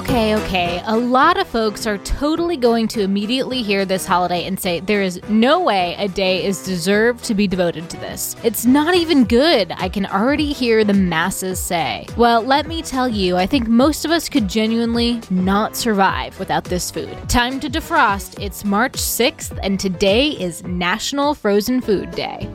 Okay, okay. A lot of folks are totally going to immediately hear this holiday and say there is no way a day is deserved to be devoted to this. It's not even good, I can already hear the masses say. Well, let me tell you, I think most of us could genuinely not survive without this food. Time to defrost. It's March 6th, and today is National Frozen Food Day.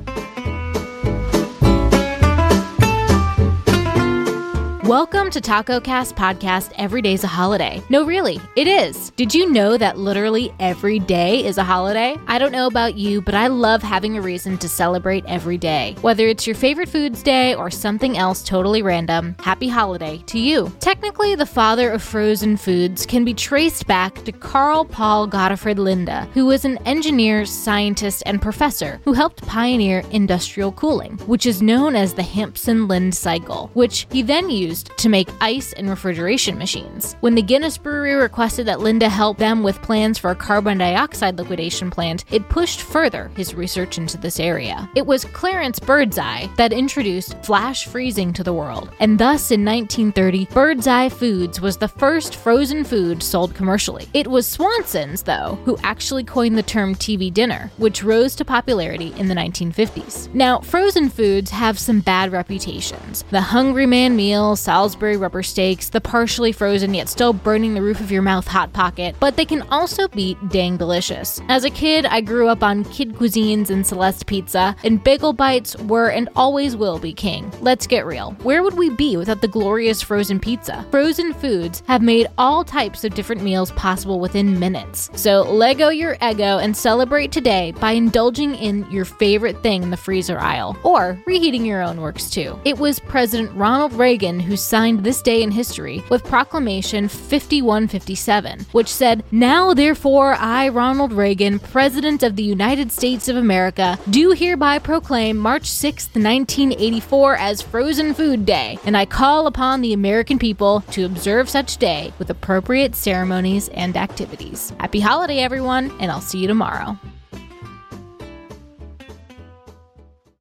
Welcome to Taco Cast Podcast Every Day's a Holiday. No, really, it is. Did you know that literally every day is a holiday? I don't know about you, but I love having a reason to celebrate every day. Whether it's your favorite foods day or something else totally random, happy holiday to you. Technically, the father of frozen foods can be traced back to Carl Paul Gottfried Linde, who was an engineer, scientist, and professor who helped pioneer industrial cooling, which is known as the Hampson Linde cycle, which he then used to make ice and refrigeration machines. When the Guinness Brewery requested that Linde help them with plans for a carbon dioxide liquidation plant, it pushed further his research into this area. It was Clarence Birdseye that introduced flash freezing to the world, and thus in 1930, Birdseye Foods was the first frozen food sold commercially. It was Swanson's, though, who actually coined the term TV dinner, which rose to popularity in the 1950s. Now, frozen foods have some bad reputations. The Hungry Man meal, Salisbury rubber steaks, the partially frozen yet still burning the roof of your mouth Hot Pocket, but they can also be dang delicious. As a kid, I grew up on Kid Cuisines and Celeste Pizza, and bagel bites were and always will be king. Let's get real. Where would we be without the glorious frozen pizza? Frozen foods have made all types of different meals possible within minutes. So L'Eggo your Eggo and celebrate today by indulging in your favorite thing in the freezer aisle, or reheating your own works too. It was President Ronald Reagan who signed this day in history with Proclamation 5157, which said, Now therefore, I, Ronald Reagan, President of the United States of America, do hereby proclaim March 6, 1984 as Frozen Food Day, and I call upon the American people to observe such day with appropriate ceremonies and activities. Happy holiday, everyone, and I'll see you tomorrow.